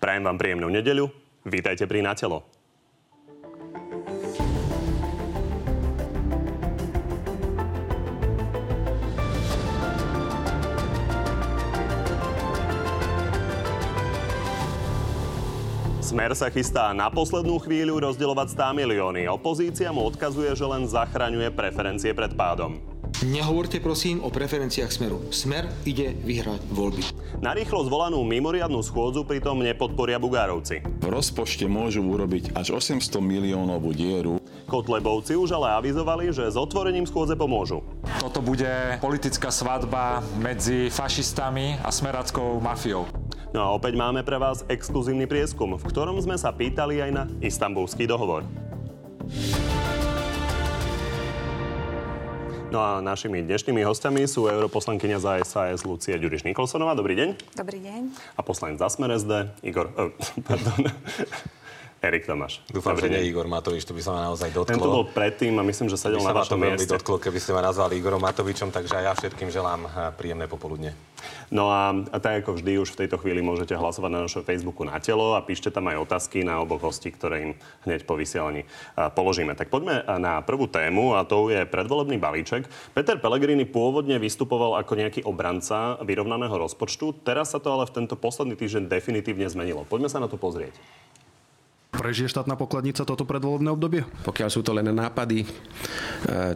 Prajem vám príjemnú nedeľu. Vítajte pri Na. Smer sa chystá na poslednú chvíľu rozdielovať 100 milióny. Opozícia mu odkazuje, že len zachraňuje preferencie pred pádom. Nehovorte prosím o preferenciách Smeru. Smer ide vyhrať voľby. Na rýchlo zvolanú mimoriadnú schôdzu pritom nepodporia Bugárovci. V rozpočte môžu urobiť až 800 miliónovú dieru. Kotlebovci už ale avizovali, že s otvorením schôdze pomôžu. Toto bude politická svadba medzi fašistami a smerackou mafiou. No a opäť máme pre vás exkluzívny prieskum, v ktorom sme sa pýtali aj na istambulský dohovor. No a našimi dnešnými hostiami sú europoslankyňa za SAS Lucia Ďuriš Nikolsonová. Dobrý deň. Dobrý deň. A poslanec za Smer SD, Igor... Uh, pardon. Erik Tomáš. Dúfam, že nie Igor Matovič, to by sa ma naozaj dotklo. Ten tu bol predtým a myslím, že sedel na vašom mieste. By dotklo, keby ste ma nazvali Igorom Matovičom, takže aj ja všetkým želám eh, príjemné popoludne. No a, a tak ako vždy, už v tejto chvíli môžete hlasovať na našom Facebooku na telo a píšte tam aj otázky na oboch hostí, ktoré im hneď po vysielaní eh, položíme. Tak poďme eh, na prvú tému a to je predvolebný balíček. Peter Pellegrini pôvodne vystupoval ako nejaký obranca vyrovnaného rozpočtu. Teraz sa to ale v tento posledný týždeň definitívne zmenilo. Poďme sa na to pozrieť. Prežije štátna pokladnica toto predvolebné obdobie? Pokiaľ sú to len nápady, e,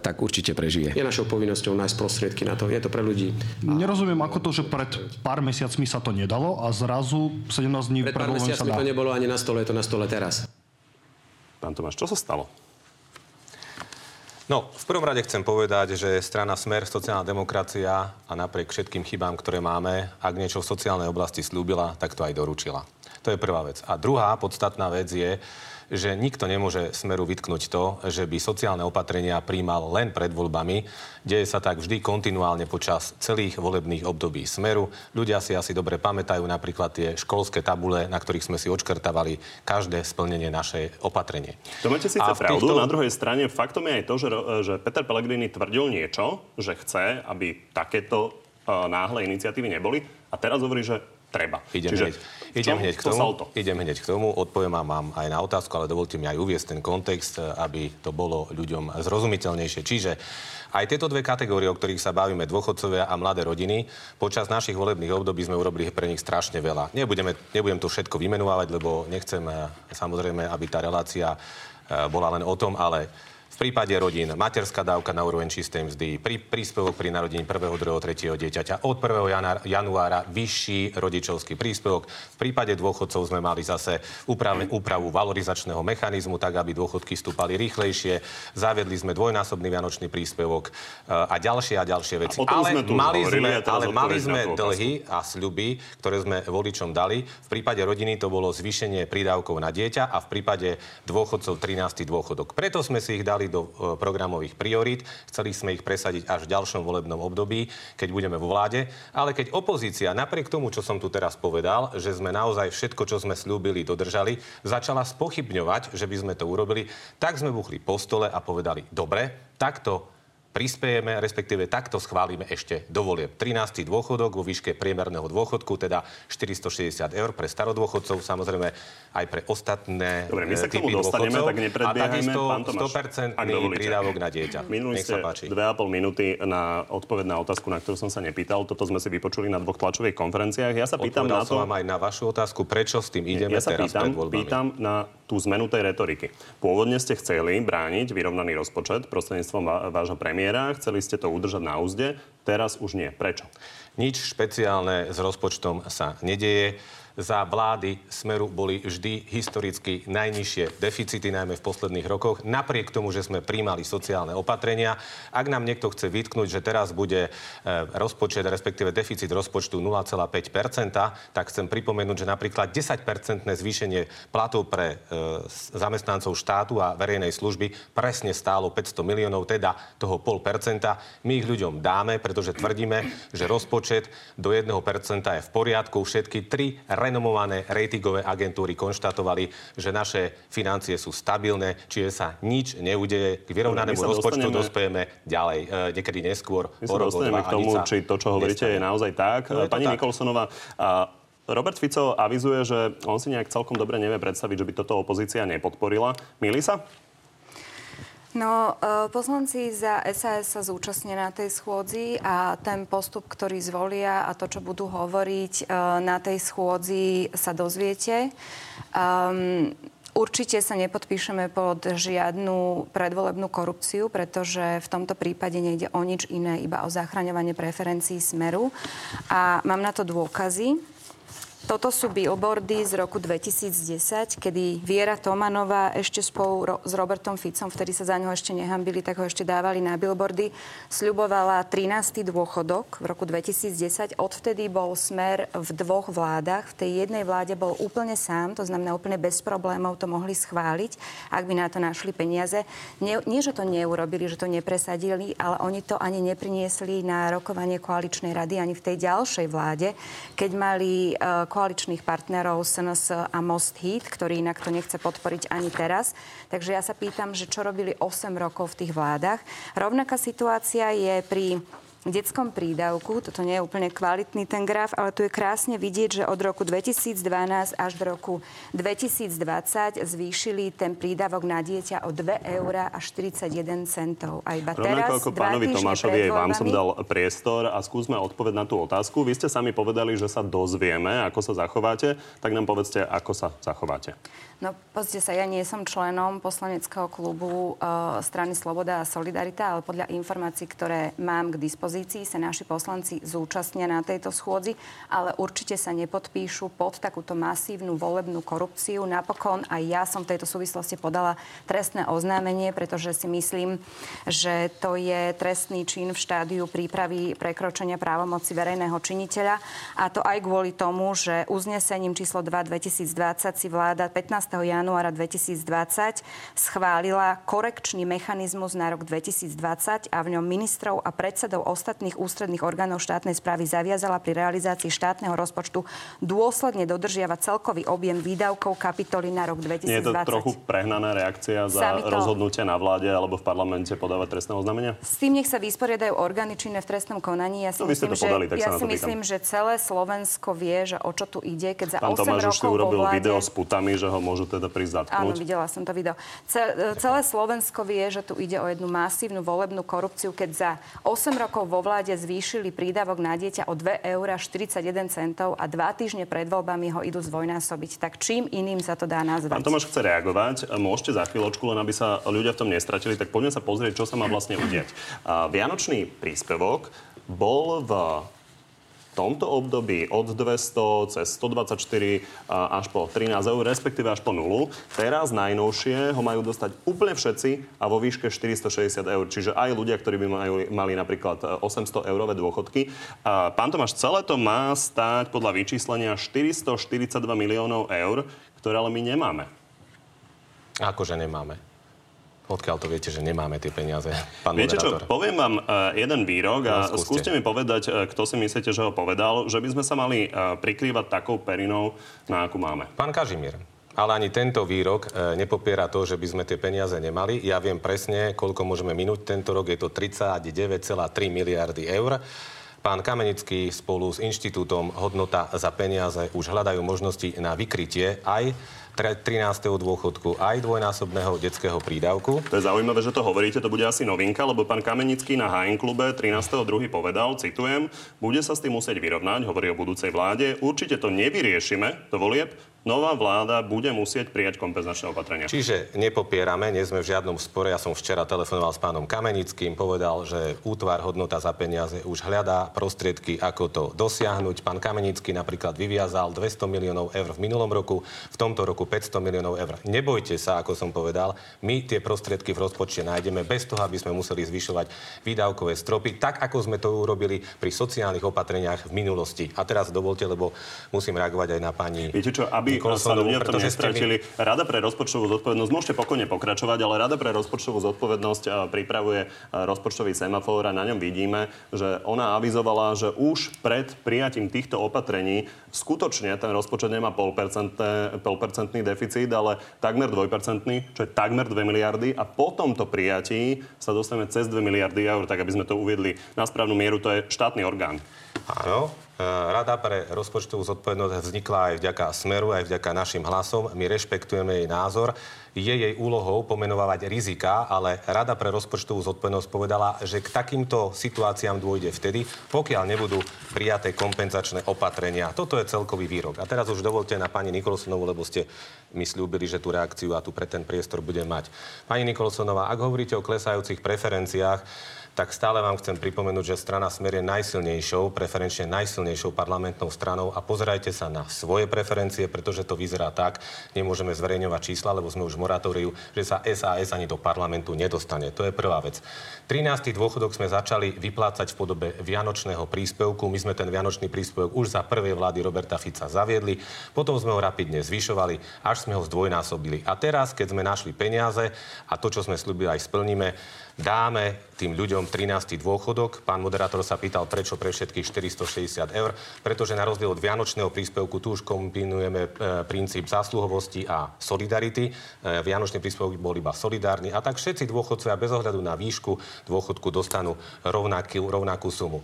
tak určite prežije. Je našou povinnosťou nájsť prostriedky na to. Je to pre ľudí. Nerozumiem, ako to, že pred pár mesiacmi sa to nedalo a zrazu 17 dní pred pár mesiacmi to nebolo ani na stole, je to na stole teraz. Pán Tomáš, čo sa stalo? No, v prvom rade chcem povedať, že strana Smer, sociálna demokracia a napriek všetkým chybám, ktoré máme, ak niečo v sociálnej oblasti slúbila, tak to aj doručila. To je prvá vec. A druhá podstatná vec je, že nikto nemôže smeru vytknúť to, že by sociálne opatrenia príjmal len pred voľbami. Deje sa tak vždy kontinuálne počas celých volebných období smeru. Ľudia si asi dobre pamätajú napríklad tie školské tabule, na ktorých sme si odškrtávali každé splnenie naše opatrenie. To máte síce pravdu, týchto... na druhej strane faktom je aj to, že, že Peter Pellegrini tvrdil niečo, že chce, aby takéto uh, náhle iniciatívy neboli a teraz hovorí, že treba. Idem, Čiže hneď, idem, hneď k tomu, idem hneď k tomu, odpoviem vám mám aj na otázku, ale dovolte mi aj uviesť ten kontext, aby to bolo ľuďom zrozumiteľnejšie. Čiže aj tieto dve kategórie, o ktorých sa bavíme, dôchodcovia a mladé rodiny, počas našich volebných období sme urobili pre nich strašne veľa. Nebudeme, nebudem to všetko vymenovať, lebo nechcem eh, samozrejme, aby tá relácia eh, bola len o tom, ale v prípade rodín materská dávka na úroveň čistej mzdy, pri, príspevok pri narodení 1., 2., 3. dieťaťa od 1. Januára, januára vyšší rodičovský príspevok. V prípade dôchodcov sme mali zase úpravu, úpravu valorizačného mechanizmu, tak aby dôchodky stúpali rýchlejšie. Zaviedli sme dvojnásobný vianočný príspevok e, a ďalšie a ďalšie veci. Ale mali sme, ale mali sme dlhy a sľuby, ktoré sme voličom dali. V prípade rodiny to bolo zvýšenie prídavkov na dieťa a v prípade dôchodcov 13. dôchodok. Preto sme si ich dali dali do e, programových priorít. Chceli sme ich presadiť až v ďalšom volebnom období, keď budeme vo vláde. Ale keď opozícia, napriek tomu, čo som tu teraz povedal, že sme naozaj všetko, čo sme slúbili, dodržali, začala spochybňovať, že by sme to urobili, tak sme buchli po stole a povedali, dobre, takto prispiejeme, respektíve takto schválime ešte do volieb. 13. dôchodok vo výške priemerného dôchodku, teda 460 eur pre starodôchodcov, samozrejme aj pre ostatné Dobre, my sa k tomu dostaneme, tak A takisto 100% prídavok na dieťa. Minuli ste 2,5 minúty na odpoveď na otázku, na ktorú som sa nepýtal. Toto sme si vypočuli na dvoch tlačových konferenciách. Ja sa pýtam Odpovedal na to... som vám aj na vašu otázku, prečo s tým ideme ja sa teraz pýtam, pred voľbami. pýtam na tú zmenu tej retoriky. Pôvodne ste chceli brániť vyrovnaný rozpočet prostredníctvom vášho premiéra premiéra, chceli ste to udržať na úzde, teraz už nie. Prečo? Nič špeciálne s rozpočtom sa nedeje za vlády Smeru boli vždy historicky najnižšie deficity, najmä v posledných rokoch, napriek tomu, že sme príjmali sociálne opatrenia. Ak nám niekto chce vytknúť, že teraz bude e, rozpočet, respektíve deficit rozpočtu 0,5%, tak chcem pripomenúť, že napríklad 10-percentné zvýšenie platov pre e, zamestnancov štátu a verejnej služby presne stálo 500 miliónov, teda toho pol percenta. My ich ľuďom dáme, pretože tvrdíme, že rozpočet do 1% je v poriadku. Všetky tri renomované ratingové agentúry konštatovali, že naše financie sú stabilné, čiže sa nič neudeje. K vyrovnanému rozpočtu dostaneme... dospejeme ďalej, e, niekedy neskôr. My sa dostaneme k tomu, či to, čo hovoveríte, je naozaj tak. No, Pani tak. Nikolsonová, a Robert Fico avizuje, že on si nejak celkom dobre nevie predstaviť, že by toto opozícia nepodporila. Milí sa? No, e, poslanci za SAS sa zúčastnia na tej schôdzi a ten postup, ktorý zvolia a to, čo budú hovoriť e, na tej schôdzi, sa dozviete. Um, Určite sa nepodpíšeme pod žiadnu predvolebnú korupciu, pretože v tomto prípade nejde o nič iné, iba o zachraňovanie preferencií Smeru. A mám na to dôkazy. Toto sú billboardy z roku 2010, kedy Viera Tomanová ešte spolu ro- s Robertom Ficom, vtedy sa za ňo ešte nehambili, tak ho ešte dávali na billboardy, sľubovala 13. dôchodok v roku 2010. Odvtedy bol smer v dvoch vládach. V tej jednej vláde bol úplne sám, to znamená úplne bez problémov to mohli schváliť, ak by na to našli peniaze. Nie, nie že to neurobili, že to nepresadili, ale oni to ani nepriniesli na rokovanie koaličnej rady ani v tej ďalšej vláde, keď mali uh, koaličných partnerov SNS a Most Hit, ktorý inak to nechce podporiť ani teraz. Takže ja sa pýtam, že čo robili 8 rokov v tých vládach. Rovnaká situácia je pri detskom prídavku. Toto nie je úplne kvalitný ten graf, ale tu je krásne vidieť, že od roku 2012 až do roku 2020 zvýšili ten prídavok na dieťa o 2 eur a 41 centov. A iba Rovnako teraz, ako pánovi Tomášovi, aj vám som dal priestor a skúsme odpovedať na tú otázku. Vy ste sami povedali, že sa dozvieme, ako sa zachováte, tak nám povedzte, ako sa zachováte. No, pozrite sa, ja nie som členom poslaneckého klubu uh, strany Sloboda a Solidarita, ale podľa informácií, ktoré mám k dispozícii, sa naši poslanci zúčastnia na tejto schôdzi, ale určite sa nepodpíšu pod takúto masívnu volebnú korupciu. Napokon aj ja som v tejto súvislosti podala trestné oznámenie, pretože si myslím, že to je trestný čin v štádiu prípravy prekročenia právomoci verejného činiteľa. A to aj kvôli tomu, že uznesením číslo 2 2020 si vláda 15 januára 2020 schválila korekčný mechanizmus na rok 2020 a v ňom ministrov a predsedov ostatných ústredných orgánov štátnej správy zaviazala pri realizácii štátneho rozpočtu dôsledne dodržiavať celkový objem výdavkov kapitoly na rok 2020. Nie je to trochu prehnaná reakcia za to... rozhodnutie na vláde alebo v parlamente podávať trestné oznámenia? S tým nech sa vysporiadajú orgány činné v trestnom konaní. Ja si, no, myslím, že, podali, ja si myslím, že celé Slovensko vie, že o čo tu ide, keď za Pán 8 Tomáš rokov už si urobil vláde... video s putami, že ho môžu teda prísť zatknúť. Áno, videla som to video. Celé Slovensko vie, že tu ide o jednu masívnu volebnú korupciu, keď za 8 rokov vo vláde zvýšili prídavok na dieťa o 2 eur 41 centov a dva týždne pred voľbami ho idú zdvojnásobiť. Tak čím iným sa to dá nazvať? Pán Tomáš chce reagovať. Môžete za chvíľočku, len aby sa ľudia v tom nestratili, tak poďme sa pozrieť, čo sa má vlastne udiať. Vianočný príspevok bol v tomto období od 200 cez 124 až po 13 eur, respektíve až po nulu. Teraz najnovšie ho majú dostať úplne všetci a vo výške 460 eur. Čiže aj ľudia, ktorí by majú, mali napríklad 800 eurové dôchodky. Pán Tomáš, celé to má stáť podľa vyčíslenia 442 miliónov eur, ktoré ale my nemáme. Akože nemáme. Odkiaľ to viete, že nemáme tie peniaze, pán Viete moderátor? čo, poviem vám uh, jeden výrok a no, skúste. skúste mi povedať, uh, kto si myslíte, že ho povedal, že by sme sa mali uh, prikrývať takou perinou, na akú máme. Pán Kažimír. Ale ani tento výrok e, nepopiera to, že by sme tie peniaze nemali. Ja viem presne, koľko môžeme minúť. Tento rok je to 39,3 miliardy eur. Pán Kamenický spolu s Inštitútom Hodnota za peniaze už hľadajú možnosti na vykrytie aj 13. dôchodku aj dvojnásobného detského prídavku. To je zaujímavé, že to hovoríte, to bude asi novinka, lebo pán Kamenický na HN klube 13.2. povedal, citujem, bude sa s tým musieť vyrovnať, hovorí o budúcej vláde, určite to nevyriešime do volieb, nová vláda bude musieť prijať kompenzačné opatrenia. Čiže nepopierame, nie sme v žiadnom spore. Ja som včera telefonoval s pánom Kamenickým, povedal, že útvar hodnota za peniaze už hľadá prostriedky, ako to dosiahnuť. Pán Kamenický napríklad vyviazal 200 miliónov eur v minulom roku, v tomto roku 500 miliónov eur. Nebojte sa, ako som povedal, my tie prostriedky v rozpočte nájdeme bez toho, aby sme museli zvyšovať výdavkové stropy, tak ako sme to urobili pri sociálnych opatreniach v minulosti. A teraz dovolte, lebo musím reagovať aj na pani Viete čo, aby sa ľudia v tom nestratili. Rada pre rozpočtovú zodpovednosť, môžete pokojne pokračovať, ale Rada pre rozpočtovú zodpovednosť pripravuje rozpočtový semafor a na ňom vidíme, že ona avizovala, že už pred prijatím týchto opatrení skutočne ten rozpočet nemá polpercentný deficit, ale takmer dvojpercentný, čo je takmer 2 miliardy a po tomto prijatí sa dostaneme cez 2 miliardy eur, tak aby sme to uviedli na správnu mieru, to je štátny orgán. Áno, Rada pre rozpočtovú zodpovednosť vznikla aj vďaka Smeru, aj vďaka našim hlasom. My rešpektujeme jej názor. Je jej úlohou pomenovávať rizika, ale Rada pre rozpočtovú zodpovednosť povedala, že k takýmto situáciám dôjde vtedy, pokiaľ nebudú prijaté kompenzačné opatrenia. Toto je celkový výrok. A teraz už dovolte na pani Nikolsonovú, lebo ste mi slúbili, že tú reakciu a tu pre ten priestor budem mať. Pani Nikolsonová, ak hovoríte o klesajúcich preferenciách, tak stále vám chcem pripomenúť, že strana Smer je najsilnejšou, preferenčne najsilnejšou parlamentnou stranou a pozerajte sa na svoje preferencie, pretože to vyzerá tak, nemôžeme zverejňovať čísla, lebo sme už v moratóriu, že sa SAS ani do parlamentu nedostane. To je prvá vec. 13. dôchodok sme začali vyplácať v podobe vianočného príspevku. My sme ten vianočný príspevok už za prvej vlády Roberta Fica zaviedli, potom sme ho rapidne zvyšovali, až sme ho zdvojnásobili. A teraz, keď sme našli peniaze a to, čo sme slúbili, aj splníme, dáme tým ľuďom 13. dôchodok. Pán moderátor sa pýtal, prečo pre všetkých 460 eur, pretože na rozdiel od vianočného príspevku tu už kombinujeme e, princíp zásluhovosti a solidarity. E, vianočný príspevok bol iba solidárny a tak všetci dôchodcovia bez ohľadu na výšku dôchodku dostanú rovnakú, rovnakú sumu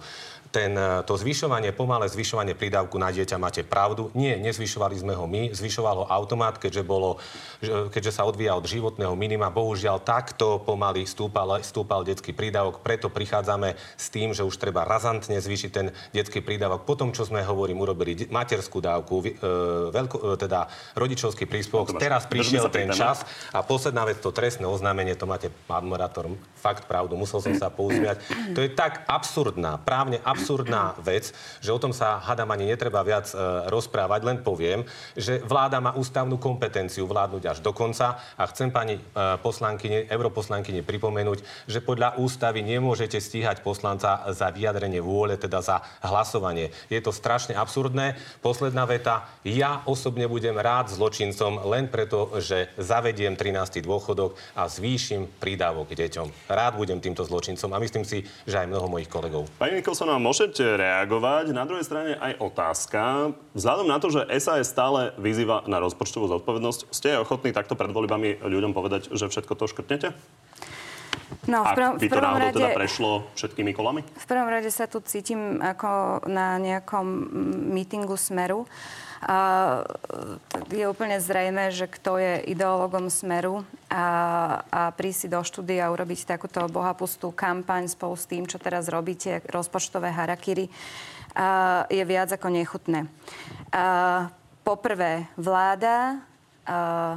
ten, e, to zvyšovanie, pomalé zvyšovanie prídavku na dieťa, máte pravdu. Nie, nezvyšovali sme ho my, zvyšoval ho automat, keďže, bolo, keďže sa odvíja od životného minima. Bohužiaľ, takto pomaly stúpal, stúpal detský prídavok, preto prichádzame s tým, že už treba razantne zvýšiť ten detský prídavok. Potom, čo sme, hovorím, urobili materskú dávku, e, veľko, e, teda rodičovský príspevok, teraz prišiel ten čas a posledná vec, to trestné oznámenie, to máte, pán morátor, fakt pravdu, musel som sa pouzmiať. To je tak absurdná, právne absurdná absurdná vec, že o tom sa, hadam, ani netreba viac e, rozprávať, len poviem, že vláda má ústavnú kompetenciu vládnuť až do konca a chcem pani e, poslankyne, europoslankyne pripomenúť, že podľa ústavy nemôžete stíhať poslanca za vyjadrenie vôle, teda za hlasovanie. Je to strašne absurdné. Posledná veta. Ja osobne budem rád zločincom len preto, že zavediem 13. dôchodok a zvýšim prídavok deťom. Rád budem týmto zločincom a myslím si, že aj mnoho mojich kolegov. Pani Nikolsonová, môžete reagovať. Na druhej strane aj otázka. Vzhľadom na to, že SAS stále vyzýva na rozpočtovú zodpovednosť, ste ochotní takto pred voľbami ľuďom povedať, že všetko to škrtnete? No, v, prvom, Ak by to prvom rade, teda prešlo všetkými kolami? V prvom rade sa tu cítim ako na nejakom mítingu Smeru. A je úplne zrejme, že kto je ideologom Smeru a, a prísť si do štúdia a urobiť takúto bohapustú kampaň spolu s tým, čo teraz robíte, rozpočtové harakiri, a, je viac ako nechutné. A, poprvé, vláda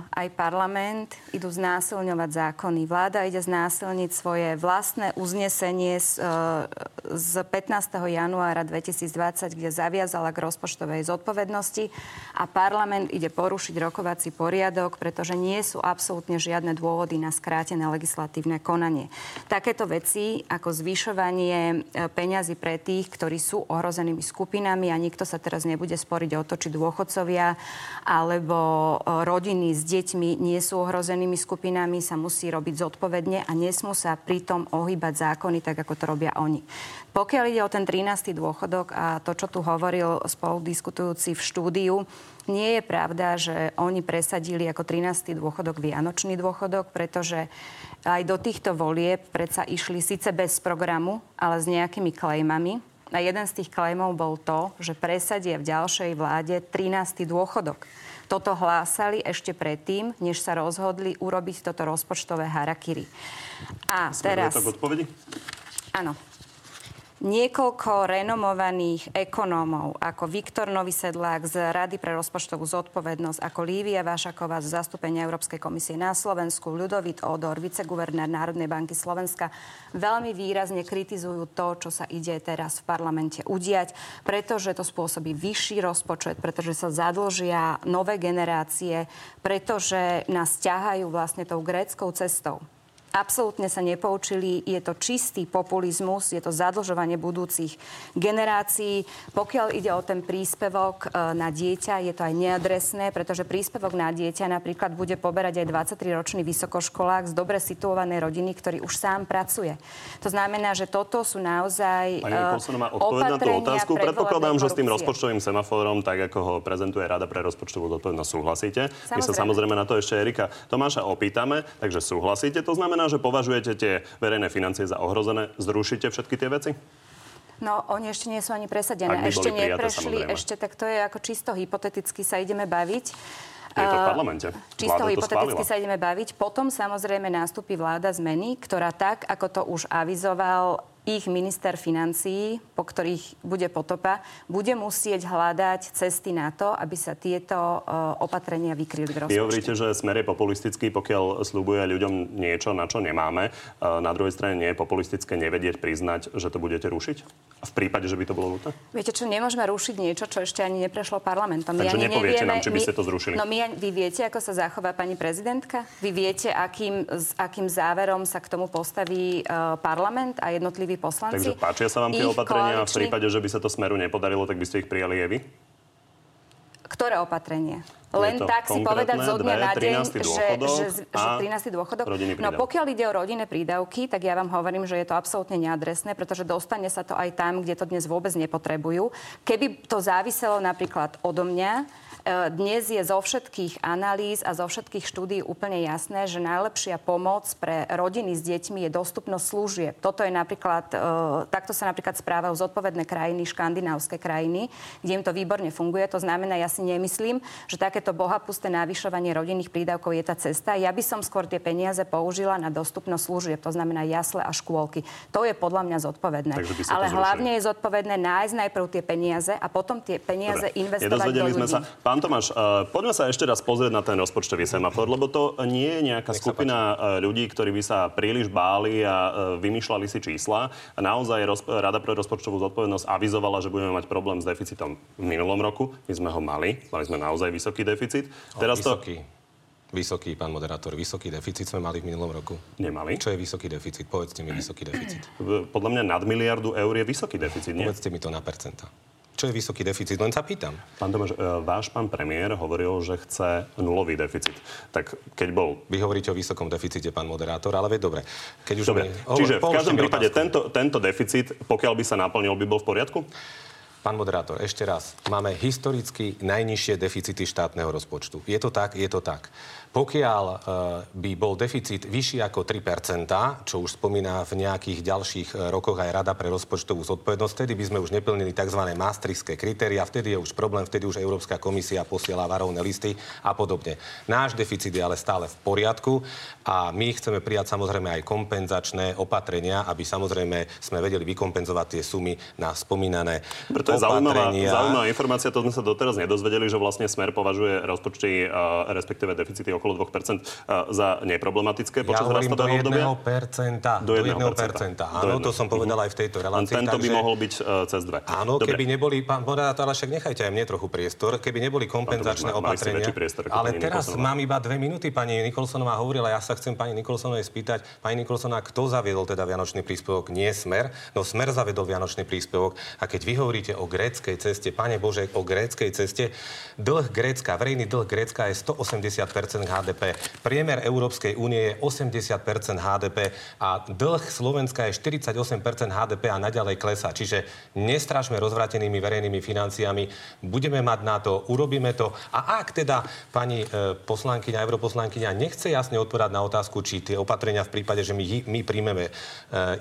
aj parlament idú znásilňovať zákony. Vláda ide znásilniť svoje vlastné uznesenie z, uh, z 15. januára 2020, kde zaviazala k rozpočtovej zodpovednosti a parlament ide porušiť rokovací poriadok, pretože nie sú absolútne žiadne dôvody na skrátené legislatívne konanie. Takéto veci ako zvyšovanie uh, peňazí pre tých, ktorí sú ohrozenými skupinami a nikto sa teraz nebude sporiť o to, či dôchodcovia alebo rodiny s deťmi nie sú ohrozenými skupinami, sa musí robiť zodpovedne a nesmú sa pritom ohýbať zákony tak, ako to robia oni. Pokiaľ ide o ten 13. dôchodok a to, čo tu hovoril spolu diskutujúci v štúdiu, nie je pravda, že oni presadili ako 13. dôchodok Vianočný dôchodok, pretože aj do týchto volieb predsa išli síce bez programu, ale s nejakými klejmami. A jeden z tých klejmov bol to, že presadia v ďalšej vláde 13. dôchodok toto hlásali ešte predtým, než sa rozhodli urobiť toto rozpočtové harakiri. A teraz... to k odpovedi? Áno niekoľko renomovaných ekonómov, ako Viktor Novisedlák z Rady pre rozpočtovú zodpovednosť, ako Lívia Vášaková z zastúpenia Európskej komisie na Slovensku, Ľudovit Odor, viceguvernér Národnej banky Slovenska, veľmi výrazne kritizujú to, čo sa ide teraz v parlamente udiať, pretože to spôsobí vyšší rozpočet, pretože sa zadlžia nové generácie, pretože nás ťahajú vlastne tou gréckou cestou absolútne sa nepoučili. Je to čistý populizmus, je to zadlžovanie budúcich generácií. Pokiaľ ide o ten príspevok e, na dieťa, je to aj neadresné, pretože príspevok na dieťa napríklad bude poberať aj 23-ročný vysokoškolák z dobre situovanej rodiny, ktorý už sám pracuje. To znamená, že toto sú naozaj Pani Kolsonová, odpoveď na tú otázku. Predpokladám, že s tým rozpočtovým semaforom, tak ako ho prezentuje Rada pre rozpočtovú zodpovednosť, súhlasíte. Samozrejme. My sa samozrejme na to ešte Erika Tomáša opýtame, takže súhlasíte. To znamená, znamená, že považujete tie verejné financie za ohrozené? Zrušíte všetky tie veci? No, oni ešte nie sú ani presadené. Ešte neprešli, ešte tak to je ako čisto hypoteticky sa ideme baviť. Je to v A, parlamente. Čisto Vláda hypoteticky sa ideme baviť. Potom samozrejme nástupí vláda zmeny, ktorá tak, ako to už avizoval ich minister financií, po ktorých bude potopa, bude musieť hľadať cesty na to, aby sa tieto e, opatrenia vykryli v Vy rozpočte. hovoríte, že smer je populistický, pokiaľ slúbuje ľuďom niečo, na čo nemáme. E, Na druhej strane nie je populistické nevedieť priznať, že to budete rušiť? V prípade, že by to bolo nutné? Viete čo, nemôžeme rušiť niečo, čo ešte ani neprešlo parlamentom. Takže ani nepoviete nám, či by ste to zrušili. No my, vy viete, ako sa zachová pani prezidentka? Vy viete, akým, s akým záverom sa k tomu postaví uh, parlament a jednotliví poslanci? Takže páčia sa vám tie opatrenia a v koaliční- prípade, že by sa to smeru nepodarilo, tak by ste ich prijali aj vy? Ktoré opatrenie? Len tak si povedať zo dňa na deň, 13. že, že, že a 13. dôchodok. No pokiaľ ide o rodinné prídavky, tak ja vám hovorím, že je to absolútne neadresné, pretože dostane sa to aj tam, kde to dnes vôbec nepotrebujú. Keby to záviselo napríklad odo mňa, dnes je zo všetkých analýz a zo všetkých štúdí úplne jasné, že najlepšia pomoc pre rodiny s deťmi je dostupnosť služieb. Toto je napríklad, e, takto sa napríklad správajú zodpovedné krajiny, škandinávské krajiny, kde im to výborne funguje. To znamená, ja si nemyslím, že takéto bohapusté navyšovanie rodinných prídavkov je tá cesta. Ja by som skôr tie peniaze použila na dostupnosť služieb, to znamená jasle a škôlky. To je podľa mňa zodpovedné. Ale hlavne je zodpovedné nájsť najprv tie peniaze a potom tie peniaze Dobre, investovať do ľudí. sa. Pán Tomáš, uh, poďme sa ešte raz pozrieť na ten rozpočtový semafor, lebo to nie je nejaká skupina uh, ľudí, ktorí by sa príliš báli a uh, vymýšľali si čísla. Naozaj Rada pre rozpočtovú zodpovednosť avizovala, že budeme mať problém s deficitom v minulom roku. My sme ho mali, mali sme naozaj vysoký deficit. Teraz to vysoký. Vysoký, pán moderátor, vysoký deficit sme mali v minulom roku. nemali. Čo je vysoký deficit? Povedzte mi vysoký deficit. Podľa mňa nad miliardu eur je vysoký deficit, nie? Povedzte mi to na percenta. Čo je vysoký deficit? Len sa pýtam. Pán Tomáš, uh, váš pán premiér hovoril, že chce nulový deficit. Tak keď bol Vy hovoríte o vysokom deficite, pán moderátor, ale veď dobre. Keď už Dobre, mi- hovor- čiže v každom prípade otázku. tento, tento deficit, pokiaľ by sa naplnil, by bol v poriadku? Pán moderátor, ešte raz. Máme historicky najnižšie deficity štátneho rozpočtu. Je to tak? Je to tak. Pokiaľ e, by bol deficit vyšší ako 3%, čo už spomína v nejakých ďalších e, rokoch aj Rada pre rozpočtovú zodpovednosť, vtedy by sme už neplnili tzv. maastrichtské kritéria, vtedy je už problém, vtedy už Európska komisia posiela varovné listy a podobne. Náš deficit je ale stále v poriadku a my chceme prijať samozrejme aj kompenzačné opatrenia, aby samozrejme sme vedeli vykompenzovať tie sumy na spomínané Preto je zaujímavá, zaujímavá informácia, to sme sa doteraz nedozvedeli, že vlastne Smer považuje rozpočty, uh, respektíve deficity okolo 2% uh, za neproblematické Ja počas do rastového obdobia. 1%. Do Do 1%. 1%. Áno, to som povedal aj v tejto Len relácii. tento by takže- mohol byť uh, cez dve. Áno, Dobre. keby neboli, pán moderátor, však nechajte aj mne trochu priestor, keby neboli kompenzačné ste opatrenia. priestor Ale teraz Nikolsonová. mám iba dve minúty, pani Nikolsonová hovorila, ja sa chcem pani Nikolsonovej spýtať, pani Nikolsonová, kto zaviedol teda Vianočný príspevok? Nie Smer, no Smer zaviedol Vianočný príspevok. A keď vy hovoríte o gréckej ceste, pane Bože, o gréckej ceste, dlh Grécka, verejný dlh Grécka je 180% HDP. Priemer Európskej únie je 80% HDP a dlh Slovenska je 48% HDP a naďalej klesá. Čiže nestrašme rozvratenými verejnými financiami. Budeme mať na to, urobíme to. A ak teda pani e, poslankyňa, europoslankyňa nechce jasne odpovedať na otázku, či tie opatrenia v prípade, že my, my príjmeme, e,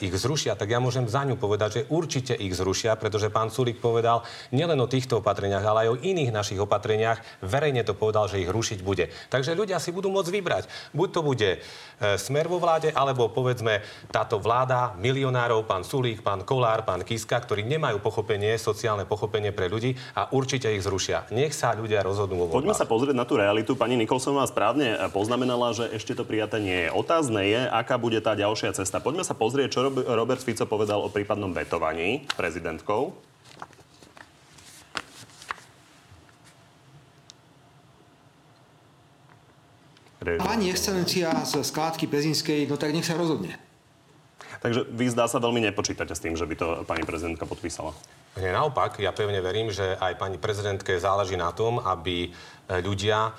ich zrušia, tak ja môžem za ňu povedať, že určite ich zrušia, pretože pán Sulik povedal nielen o týchto opatreniach, ale aj o iných našich opatreniach. Verejne to povedal, že ich rušiť bude. Takže ľudia si budú môcť vybrať. Buď to bude e, smer vo vláde, alebo povedzme táto vláda milionárov, pán Sulík, pán Kolár, pán Kiska, ktorí nemajú pochopenie, sociálne pochopenie pre ľudí a určite ich zrušia. Nech sa ľudia rozhodnú vo Poďme sa pozrieť na tú realitu. Pani Nikolsonová správne poznamenala, že ešte to prijaté nie je. Otázne je, aká bude tá ďalšia cesta. Poďme sa pozrieť, čo Rob- Robert Fico povedal o prípadnom vetovaní prezidentkou. Režim. Pani excelencia z skládky Pezinskej, no tak nech sa rozhodne. Takže vy zdá sa veľmi nepočítate s tým, že by to pani prezidentka podpísala. Nie, naopak, ja pevne verím, že aj pani prezidentke záleží na tom, aby E, ľudia,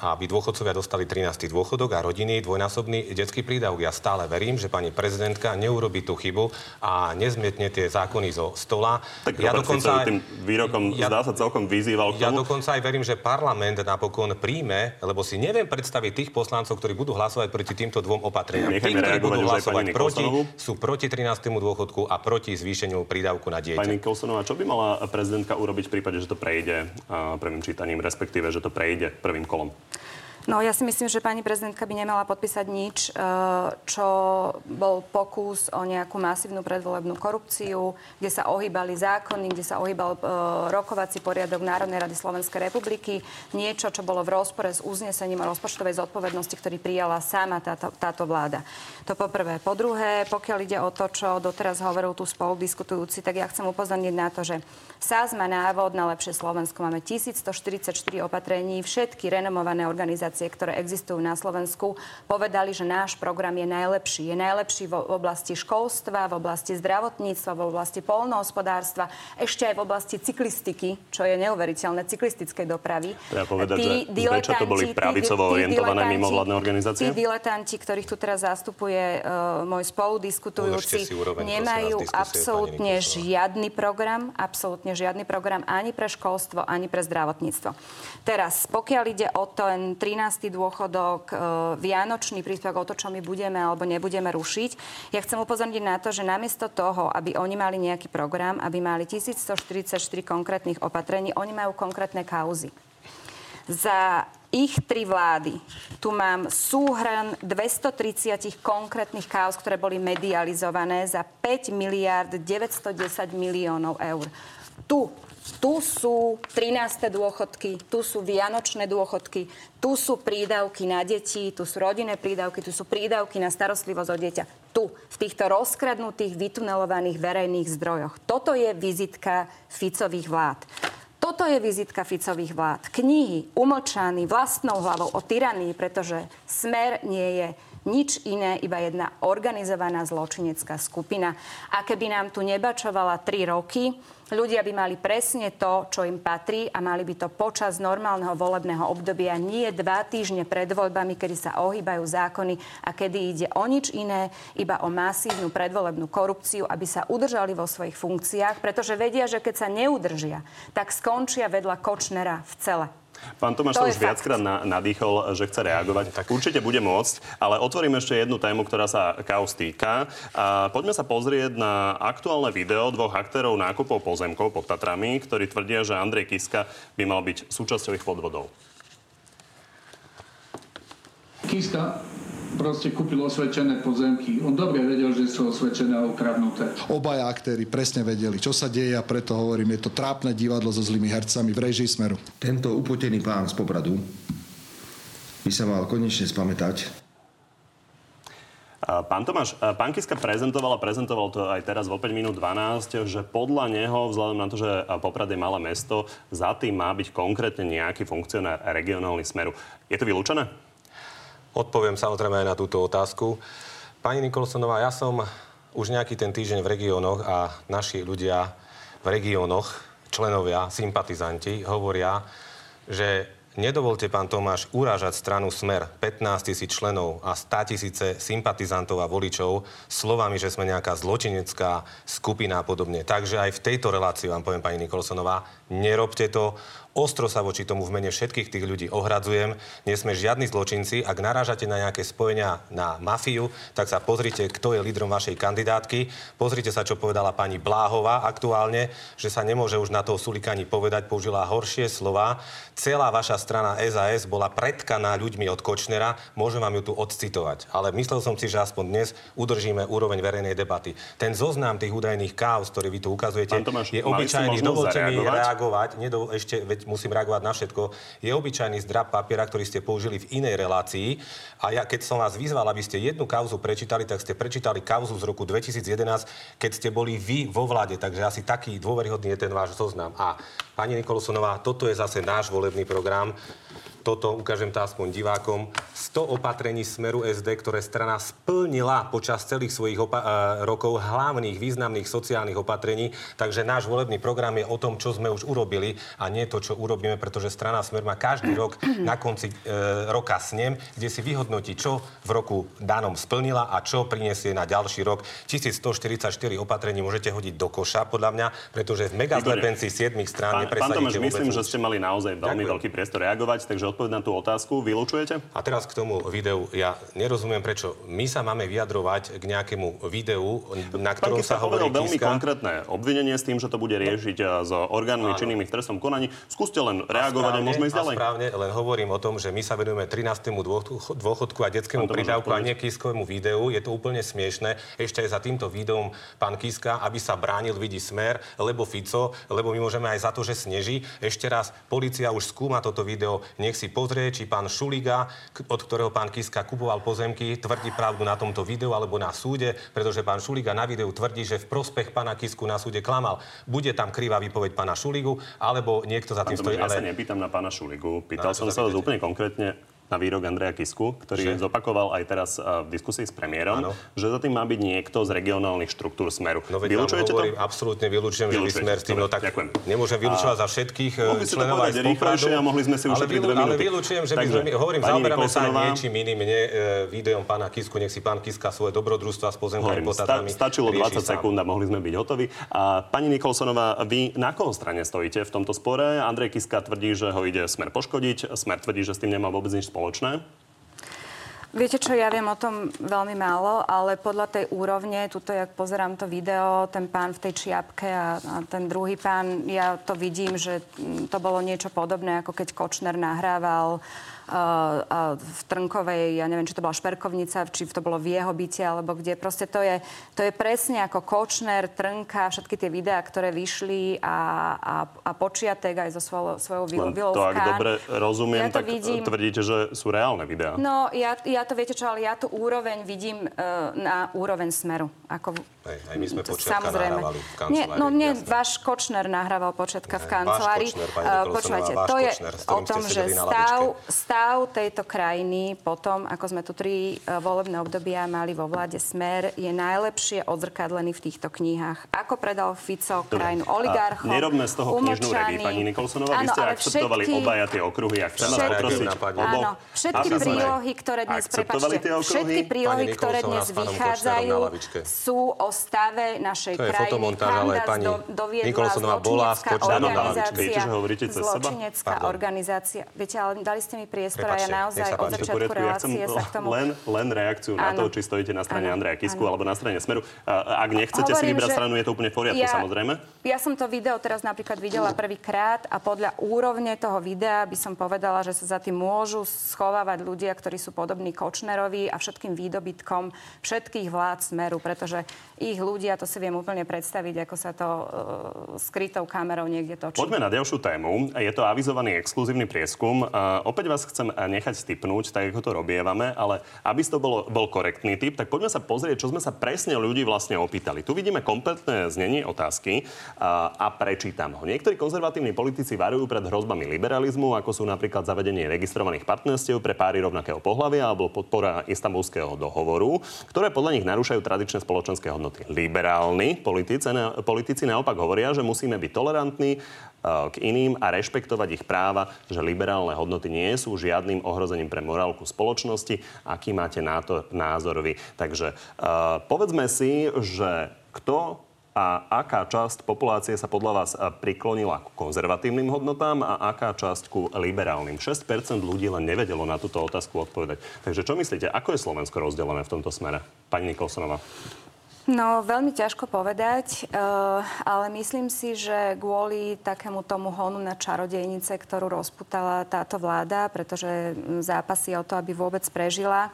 aby dôchodcovia dostali 13. dôchodok a rodiny dvojnásobný detský prídavok. Ja stále verím, že pani prezidentka neurobi tú chybu a nezmietne tie zákony zo stola. Tak ja dokonca aj, tým výrokom ja, zdá sa celkom vyzýval k tomu. Ja dokonca aj verím, že parlament napokon príjme, lebo si neviem predstaviť tých poslancov, ktorí budú hlasovať proti týmto dvom opatreniam. Tí, ktorí budú hlasovať proti, sú proti 13. dôchodku a proti zvýšeniu prídavku na dieťa. Pani Nikolsonová, čo by mala prezidentka urobiť v prípade, že to prejde prvým čítaním, respektíve, že to prejde prvým kolom? No ja si myslím, že pani prezidentka by nemala podpísať nič, e, čo bol pokus o nejakú masívnu predvolebnú korupciu, kde sa ohýbali zákony, kde sa ohýbal e, rokovací poriadok Národnej rady Slovenskej republiky, niečo, čo bolo v rozpore s uznesením o rozpočtovej zodpovednosti, ktorý prijala sama táto, táto vláda. To po prvé. Po druhé, pokiaľ ide o to, čo doteraz hovoril tu spolu diskutujúci, tak ja chcem upozorniť na to, že SAS má návod na lepšie Slovensko. Máme 1144 opatrení, všetky renomované organizácie, ktoré existujú na Slovensku, povedali, že náš program je najlepší. Je najlepší v oblasti školstva, v oblasti zdravotníctva, v oblasti polnohospodárstva, ešte aj v oblasti cyklistiky, čo je neuveriteľné, cyklistickej dopravy. Treba povedať, tí že to boli pravicovo orientované mimovládne organizácie? Tí diletanti, ktorých tu teraz zastupuje uh, môj spoludiskutujúci, nemajú absolútne žiadny program, absolútne absolútne žiadny program ani pre školstvo, ani pre zdravotníctvo. Teraz, pokiaľ ide o ten 13. dôchodok, e, vianočný príspevok, o to, čo my budeme alebo nebudeme rušiť, ja chcem upozorniť na to, že namiesto toho, aby oni mali nejaký program, aby mali 1144 konkrétnych opatrení, oni majú konkrétne kauzy. Za ich tri vlády. Tu mám súhrn 230 konkrétnych kauz, ktoré boli medializované za 5 miliard 910 miliónov eur tu tu sú 13. dôchodky, tu sú vianočné dôchodky, tu sú prídavky na deti, tu sú rodinné prídavky, tu sú prídavky na starostlivosť o dieťa. Tu, v týchto rozkradnutých, vytunelovaných verejných zdrojoch. Toto je vizitka Ficových vlád. Toto je vizitka Ficových vlád. Knihy umlčaný vlastnou hlavou o tyranii, pretože smer nie je nič iné, iba jedna organizovaná zločinecká skupina. A keby nám tu nebačovala tri roky, ľudia by mali presne to, čo im patrí a mali by to počas normálneho volebného obdobia, nie dva týždne pred voľbami, kedy sa ohýbajú zákony a kedy ide o nič iné, iba o masívnu predvolebnú korupciu, aby sa udržali vo svojich funkciách, pretože vedia, že keď sa neudržia, tak skončia vedľa Kočnera v cele. Pán Tomáš sa už viackrát na, nadýchol, že chce reagovať. Tak určite bude môcť, ale otvorím ešte jednu tému, ktorá sa kaos týka. A poďme sa pozrieť na aktuálne video dvoch aktérov nákupov pozemkov pod Tatrami, ktorí tvrdia, že Andrej Kiska by mal byť súčasťou ich podvodov. Kiska proste kúpil osvedčené pozemky. On dobre vedel, že sú osvedčené a ukradnuté. Obaja aktéry presne vedeli, čo sa deje a preto hovorím, je to trápne divadlo so zlými hercami v režii Smeru. Tento upotený pán z Popradu by sa mal konečne spamätať, Pán Tomáš, pán Kiska prezentoval a prezentoval to aj teraz v 5 minút 12, že podľa neho, vzhľadom na to, že Poprad je malé mesto, za tým má byť konkrétne nejaký funkcionár regionálny smeru. Je to vylúčené? Odpoviem samozrejme aj na túto otázku. Pani Nikolsonová, ja som už nejaký ten týždeň v regiónoch a naši ľudia v regiónoch, členovia, sympatizanti hovoria, že Nedovolte, pán Tomáš, urážať stranu Smer 15 tisíc členov a 100 tisíce sympatizantov a voličov slovami, že sme nejaká zločinecká skupina a podobne. Takže aj v tejto relácii vám poviem, pani Nikolsonová, nerobte to. Ostro sa voči tomu v mene všetkých tých ľudí ohradzujem. Nie sme žiadni zločinci. Ak narážate na nejaké spojenia na mafiu, tak sa pozrite, kto je lídrom vašej kandidátky. Pozrite sa, čo povedala pani Bláhová aktuálne, že sa nemôže už na toho Sulikani povedať, použila horšie slova. Celá vaša strana SAS bola predkaná ľuďmi od Kočnera. Môžem vám ju tu odcitovať. Ale myslel som si, že aspoň dnes udržíme úroveň verejnej debaty. Ten zoznam tých údajných káv, ktorý vy tu ukazujete, Tomáš, je obyčajný. Dovolte mi reagovať. Nedo, ešte, veď musím reagovať na všetko, je obyčajný zdrab papiera, ktorý ste použili v inej relácii. A ja, keď som vás vyzval, aby ste jednu kauzu prečítali, tak ste prečítali kauzu z roku 2011, keď ste boli vy vo vláde. Takže asi taký dôveryhodný je ten váš zoznam. A pani Nikolosonová, toto je zase náš volebný program toto, ukážem to aspoň divákom, 100 opatrení Smeru SD, ktoré strana splnila počas celých svojich opa- e, rokov hlavných významných sociálnych opatrení. Takže náš volebný program je o tom, čo sme už urobili a nie to, čo urobíme, pretože strana Smer má každý rok na konci e, roka snem, kde si vyhodnotí, čo v roku danom splnila a čo prinesie na ďalší rok. 1144 opatrení môžete hodiť do koša, podľa mňa, pretože v megazlepencii 7 strán Pán, pán Tomáš, nepresadíte myslím, že ste mali naozaj veľmi Ďakujem. veľký priestor reagovať, takže odpoveď na tú otázku vylúčujete? A teraz k tomu videu. Ja nerozumiem, prečo my sa máme vyjadrovať k nejakému videu, na ktorom Kiska sa hovorí povedal veľmi Kiska. konkrétne obvinenie s tým, že to bude riešiť no. s orgánmi Áno. činnými v trestnom konaní. Skúste len reagovať a, správne, môžeme ísť a ďalej. správne, len hovorím o tom, že my sa venujeme 13. dôchodku- a detskému prídavku a nie Kiskovému videu. Je to úplne smiešne. Ešte aj za týmto videom pán Kiska, aby sa bránil, vidí smer, lebo Fico, lebo my môžeme aj za to, že sneží. Ešte raz, policia už skúma toto video. Nech si pozrie, či pán Šuliga, od ktorého pán Kiska kupoval pozemky, tvrdí pravdu na tomto videu alebo na súde, pretože pán Šuliga na videu tvrdí, že v prospech pána Kisku na súde klamal. Bude tam krivá výpoveď pána Šuligu, alebo niekto za Pán tým stojí. Tomáš, ja sa Ale nepýtam na pána Šuligu. Pýtal Na som sa sa vás úplne konkrétne na výrok Andreja Kisku, ktorý Že? zopakoval aj teraz uh, v diskusii s premiérom, Áno. že za tým má byť niekto z regionálnych štruktúr Smeru. No veď Vylúčujete hovorím, to? absolútne vylúčujem, že by smer s tým, no tak ďakujem. nemôžem vylúčovať A za všetkých e, mohli členov aj rýchlejšie a mohli sme si ale, ušetriť vylú- ale vylúčujem, že by Takže, sme, hovorím, zaoberáme sa aj niečím iným, nie e, videom pána Kisku, nech si pán Kiska svoje dobrodružstva s pozemkami sta- tatrami stačilo rieši 20 sám. sekúnd a mohli sme byť hotoví. A pani Nikolsonová, vy na koho strane stojíte v tomto spore? Andrej Kiska tvrdí, že ho ide smer poškodiť, smer tvrdí, že s tým nemá vôbec nič spoločné. Viete čo, ja viem o tom veľmi málo, ale podľa tej úrovne, tuto, jak pozerám to video, ten pán v tej čiapke a, a ten druhý pán, ja to vidím, že mm, to bolo niečo podobné, ako keď Kočner nahrával uh, v Trnkovej, ja neviem, či to bola Šperkovnica, či to bolo v jeho byte, alebo kde. Proste to je, to je presne ako Kočner, Trnka, všetky tie videá, ktoré vyšli a, a, a počiatek aj so svojou, svojou Vilou to, ak dobre rozumiem, Ja tak vidím. tvrdíte, že sú reálne videá. No, ja, ja to, viete čo, ale ja tú úroveň vidím uh, na úroveň smeru. Ako, Hej, aj my sme počiatka nahrávali v kancelárii. Nie, no nie, jasné. váš Kočner nahrával počiatka v Váš kancelárii. Kočner, pani Eh, Nikolsonová, Počúvajte, váš to je Kočner, o tom, že stav, stav tejto krajiny potom, ako sme tu tri uh, volebné obdobia mali vo vláde Smer, je najlepšie odzrkadlený v týchto knihách. Ako predal Fico krajinu oligarchom, nerobme z toho knižnú reví, umlčaný. pani Nikolsonová. Vy ste ale akceptovali všetky- obaja tie okruhy. Ak chcem vás poprosiť Áno, všetky prílohy, ktoré dnes, okruhy. všetky prílohy, ktoré dnes vychádzajú, sú o stave našej To je krajiny. fotomontáž, ale Kam nás pani Nikolsonová bola na lavičke. organizácia- Viete, že hovoríte cez seba? Zločinecká Pardon. organizácia. Viete, ale dali ste mi priestor a ja naozaj od v začiatku poriadku, ja chcem relácie sa k tomu... len, len reakciu na Áno. to, či stojíte na strane Áno, Andreja Kisku áno. alebo na strane Smeru. A, ak nechcete si Hovorím, vybrať že stranu, je to úplne v poriadku, ja, samozrejme. Ja som to video teraz napríklad videla prvýkrát a podľa úrovne toho videa by som povedala, že sa za tým môžu schovávať ľudia, ktorí sú podobní Kočnerovi a všetkým výdobytkom všetkých vlád Smeru, pretože ich ľudia, to si viem úplne predstaviť, ako sa to uh, skrytou kamerou niekde točí. Poďme na ďalšiu tému. Je to avizovaný exkluzívny prieskum. A opäť vás chcem nechať stipnúť, tak ako to robievame, ale aby to bolo, bol korektný typ, tak poďme sa pozrieť, čo sme sa presne ľudí vlastne opýtali. Tu vidíme kompletné znenie otázky a, a prečítam ho. Niektorí konzervatívni politici varujú pred hrozbami liberalizmu, ako sú napríklad zavedenie registrovaných partnerstiev pre páry rovnakého pohľavia alebo podpora istambulského dohovoru, ktoré podľa nich narúšajú tradičné spoločenské hodnoty. Liberálni politici, politici naopak hovoria, že musíme byť tolerantní eh, k iným a rešpektovať ich práva, že liberálne hodnoty nie sú žiadnym ohrozením pre morálku spoločnosti. Aký máte názor vy? Takže uh, povedzme si, že kto a aká časť populácie sa podľa vás eh, priklonila ku konzervatívnym hodnotám a aká časť ku liberálnym? 6% ľudí len nevedelo na túto otázku odpovedať. Takže čo myslíte, ako je Slovensko rozdelené v tomto smere? Pani Nikolsonová. No, veľmi ťažko povedať, eh, ale myslím si, že kvôli takému tomu honu na čarodejnice, ktorú rozputala táto vláda, pretože zápasy o to, aby vôbec prežila,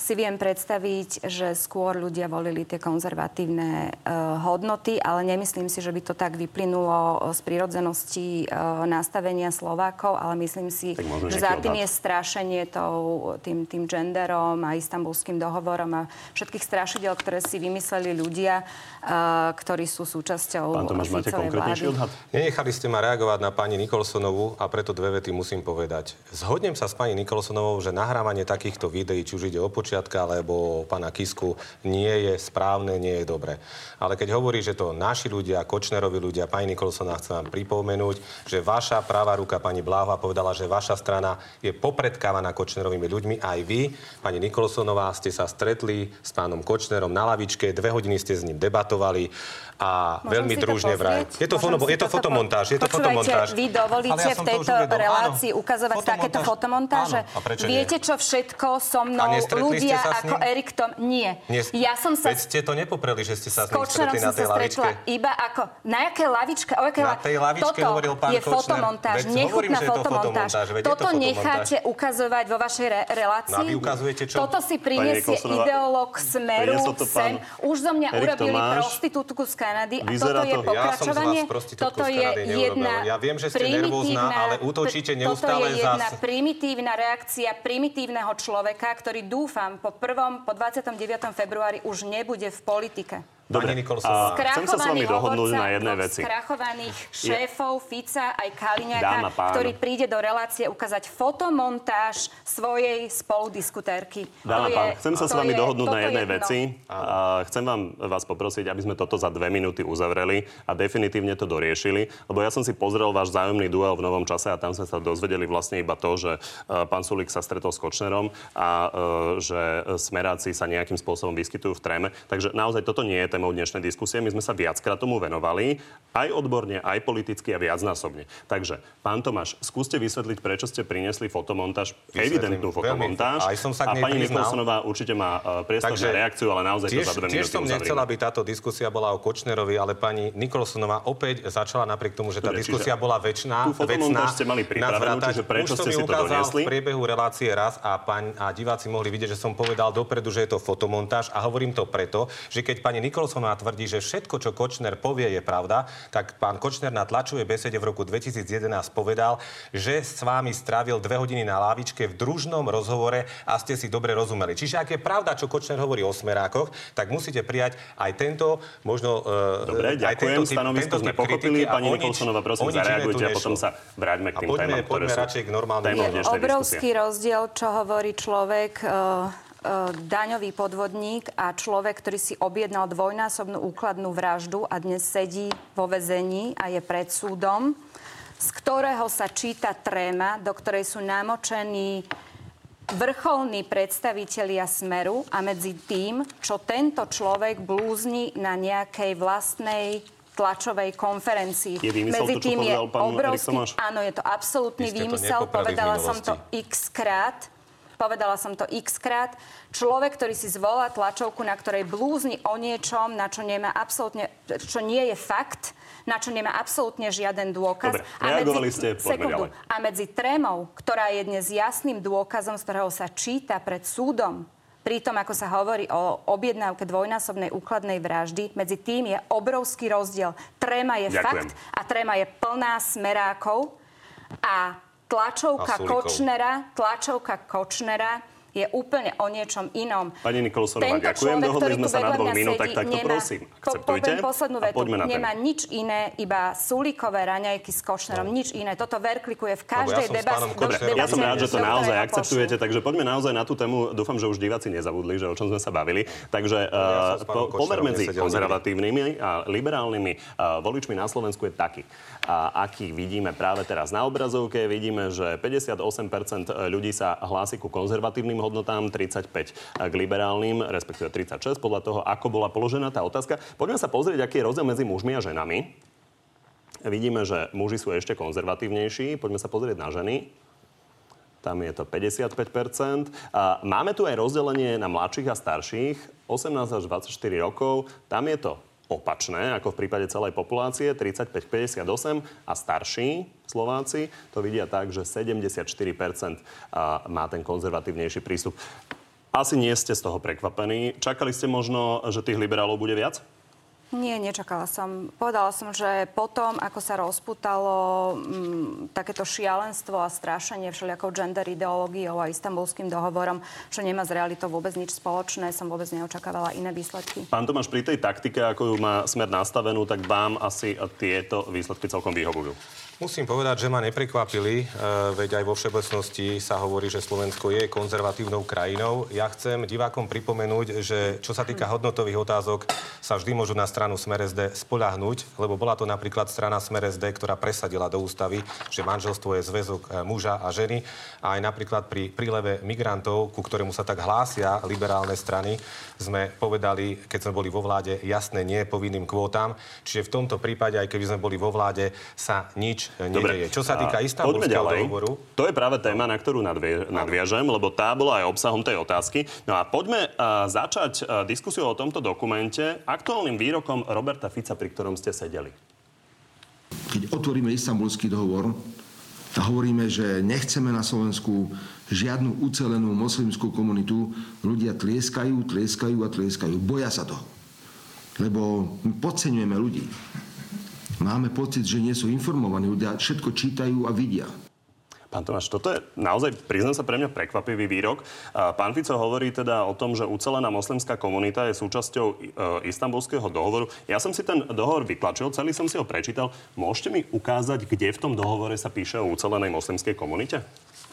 si viem predstaviť, že skôr ľudia volili tie konzervatívne uh, hodnoty, ale nemyslím si, že by to tak vyplynulo z prírodzenosti uh, nastavenia Slovákov, ale myslím si, že za tým je strašenie tou, tým, tým genderom a istambulským dohovorom a všetkých strašidel, ktoré si vymysleli ľudia, ktorí sú súčasťou Pán Tomáš, máte konkrétnejší odhad? Nenechali ste ma reagovať na pani Nikolsonovú a preto dve vety musím povedať. Zhodnem sa s pani Nikolsonovou, že nahrávanie takýchto videí, či už ide o počiatka alebo pána Kisku, nie je správne, nie je dobré. Ale keď hovorí, že to naši ľudia, Kočnerovi ľudia, pani Nikolsonová, chcem vám pripomenúť, že vaša práva ruka, pani Bláva, povedala, že vaša strana je popredkávaná Kočnerovými ľuďmi. Aj vy, pani Nikolsonová, ste sa stretli s pánom Kočnerom na lavičke, dve hodiny ste s ním debatovali a Môžem veľmi družne vraj. Je to, fono, je to fotomontáž, je to Počúvajte, fotomontáž. vy dovolíte Ale ja v tejto relácii ukazovať takéto fotomontáže? Áno. A prečo nie? Viete, čo všetko so mnou nestretli ľudia ste sa s ako ním? Erik Tom... Nie. Nie, Ja som sa Veď ste to nepopreli, že ste sa s ním stretli na tej lavičke. iba ako... Na jakej lavičke? O jakej Na tej lavičke Toto hovoril pán je Kočner. fotomontáž, Veď hovorím, nechutná to fotomontáž. to Toto fotomontáž. necháte ukazovať vo vašej re- relácii. No a vy ukazujete čo? Toto si prinesie Nikolsonová, ideológ Smeru to sem. Už zo mňa urobili prostitútku z Kanady a toto je to- pokračovanie. Toto je jedna Ja viem, že ste nervózna, ale útočíte Toto neustále je jedna primitívna reakcia primitívneho človeka, ktorý dúfam po prvom, po 29. februári už nebude v politike. Dobre, a chcem sa s vami dohodnúť na jednej veci. skrachovaných šéfov Fica aj Kaliňaka, ktorý príde do relácie ukázať fotomontáž svojej spoludiskutérky. Dáma, To je- pán, chcem sa s vami je- dohodnúť na je jednej dno. veci. A chcem vám vás poprosiť, aby sme toto za dve minúty uzavreli a definitívne to doriešili. Lebo ja som si pozrel váš zájomný duel v novom čase a tam sme sa dozvedeli vlastne iba to, že e, pán Sulík sa stretol s Kočnerom a e, že smeráci sa nejakým spôsobom vyskytujú v tréme. Takže naozaj toto nie je témou dnešnej diskusie. My sme sa viackrát tomu venovali, aj odborne, aj politicky a viacnásobne. Takže, pán Tomáš, skúste vysvetliť, prečo ste priniesli fotomontáž, Vysvetlím. evidentnú fotomontáž. aj som sa a pani. Nikolsonová určite má uh, priestor na reakciu, ale naozaj tiež, to za dve tiež minúty som nechcel, aby táto diskusia bola o Kočnerovi, ale pani Nikolsonová opäť začala napriek tomu, že tá Dobre, diskusia bola väčšiná, tú fotomontáž ste mali pripravenú, čiže prečo ste si to doniesli? v priebehu relácie raz a, pán, a diváci mohli vidieť, že som povedal dopredu, že je to fotomontáž a hovorím to preto, že keď pani Nikolsonová tvrdí, že všetko, čo Kočner povie, je pravda, tak pán Kočner na tlačovej besede v roku 2011 povedal, že s vámi strávil dve hodiny na lávičke v družnom rozhovore a ste si dobre rozumeli. Čiže ak je pravda, čo Kočner hovorí o smerákoch, tak musíte prijať aj tento, možno... e, Dobre, aj ďakujem. tento typ- Stanovisko tento sme pochopili. Pani Nikolsonová, prosím, zareagujte a potom sa vráťme k A tým poďme- témam, ktoré poďme sú radšej k dnešnej Obrovský diskusie. rozdiel, čo hovorí človek, e, daňový podvodník a človek, ktorý si objednal dvojnásobnú úkladnú vraždu a dnes sedí vo väzení a je pred súdom, z ktorého sa číta tréma, do ktorej sú namočení vrcholní predstavitelia Smeru a medzi tým, čo tento človek blúzni na nejakej vlastnej tlačovej konferencii. Je výmysel medzi to, čo tým je obrovský... Áno, je to absolútny Vy ste to Povedala som to x krát. Povedala som to x krát. Človek, ktorý si zvolá tlačovku, na ktorej blúzni o niečom, na čo nemá absolútne, čo nie je fakt, na čo nemá absolútne žiaden dôkaz. Dobre, reagovali ste, poďme sekundu, ďalej. a medzi trémou, ktorá je dnes jasným dôkazom, z ktorého sa číta pred súdom, Pritom, ako sa hovorí o objednávke dvojnásobnej úkladnej vraždy, medzi tým je obrovský rozdiel. Tréma je Ďakujem. fakt a tréma je plná smerákov a tlačovka. Kočnera, tlačovka Kočnera je úplne o niečom inom. Pani Nikolsonová, Tento ďakujem. človek, Dohodli sme sa na dvoch minútach, tak to nemá- prosím, Po- akceptujte? Poviem poslednú A vetu. poďme na. Nemá nič iné, iba súlikové raňajky s Kočnerom. Nič iné. Toto verklikuje v každej som s debate. pánom do- Kočnerom debate, Ja som rád, že to naozaj akceptujete, takže poďme naozaj na tú tému. Dúfam, že už diváci nezabudli, že o čom sme sa bavili. Takže Ja som s uh, po, pomer medzi konzervatívnymi a liberálnymi uh, voličmi na Slovensku je taký, a aký vidíme práve teraz na obrazovke. Vidíme, že 58% ľudí sa hlási ku konzervatívnym hodnotám, 35% k liberálnym, respektíve 36 podľa toho, ako bola položená tá otázka. Poďme sa pozrieť, aký je rozdiel medzi mužmi a ženami. Vidíme, že muži sú ešte konzervatívnejší. Poďme sa pozrieť na ženy. Tam je to 55%. A máme tu aj rozdelenie na mladších a starších, 18 až 24 rokov. Tam je to opačné, ako v prípade celej populácie, 35-58 a starší Slováci to vidia tak, že 74% má ten konzervatívnejší prístup. Asi nie ste z toho prekvapení. Čakali ste možno, že tých liberálov bude viac? Nie, nečakala som. Povedala som, že potom, ako sa rozputalo m, mm, takéto šialenstvo a strášanie všelijakou gender ideológiou a istambulským dohovorom, čo nemá s realitou vôbec nič spoločné, som vôbec neočakávala iné výsledky. Pán Tomáš, pri tej taktike, ako ju má smer nastavenú, tak vám asi tieto výsledky celkom vyhovujú. Musím povedať, že ma neprekvapili, e, veď aj vo všeobecnosti sa hovorí, že Slovensko je konzervatívnou krajinou. Ja chcem divákom pripomenúť, že čo sa týka hodnotových otázok, sa vždy môžu na stranu Smer SD spoľahnúť, lebo bola to napríklad strana Smer SD, ktorá presadila do ústavy, že manželstvo je zväzok e, muža a ženy. A aj napríklad pri príleve migrantov, ku ktorému sa tak hlásia liberálne strany, sme povedali, keď sme boli vo vláde, jasné nie povinným kvótam. Čiže v tomto prípade, aj keby sme boli vo vláde, sa nič nedeje. Čo sa týka istambulského dohovoru... To je práve téma, na ktorú nadvie, nadviažem, lebo tá bola aj obsahom tej otázky. No a poďme uh, začať uh, diskusiu o tomto dokumente aktuálnym výrokom Roberta Fica, pri ktorom ste sedeli. Keď otvoríme istambulský dohovor a hovoríme, že nechceme na Slovensku žiadnu ucelenú moslimskú komunitu, ľudia tlieskajú, tlieskajú a tlieskajú. Boja sa toho. Lebo my podceňujeme ľudí. Máme pocit, že nie sú informovaní ľudia, všetko čítajú a vidia. Pán Tomáš, toto je naozaj, priznám sa, pre mňa prekvapivý výrok. Pán Fico hovorí teda o tom, že ucelená moslimská komunita je súčasťou e, istambulského dohovoru. Ja som si ten dohovor vytlačil, celý som si ho prečítal. Môžete mi ukázať, kde v tom dohovore sa píše o ucelenej moslimskej komunite?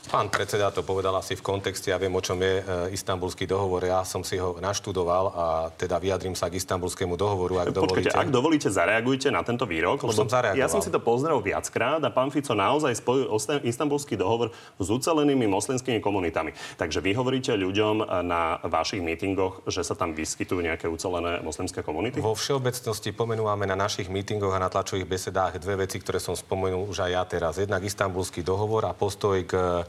Pán predseda to povedal asi v kontexte, ja viem, o čom je e, istambulský dohovor. Ja som si ho naštudoval a teda vyjadrím sa k istambulskému dohovoru, ak Počkajte, dovolíte. ak dovolíte, zareagujte na tento výrok. Už som zareagoval. Ja som si to pozrel viackrát a pán Fico naozaj spojil istambulský dohovor s ucelenými moslimskými komunitami. Takže vy hovoríte ľuďom na vašich mítingoch, že sa tam vyskytujú nejaké ucelené moslimské komunity? Vo všeobecnosti pomenúvame na našich mítingoch a na tlačových besedách dve veci, ktoré som spomenul už aj ja teraz. Jednak istambulský dohovor a postoj k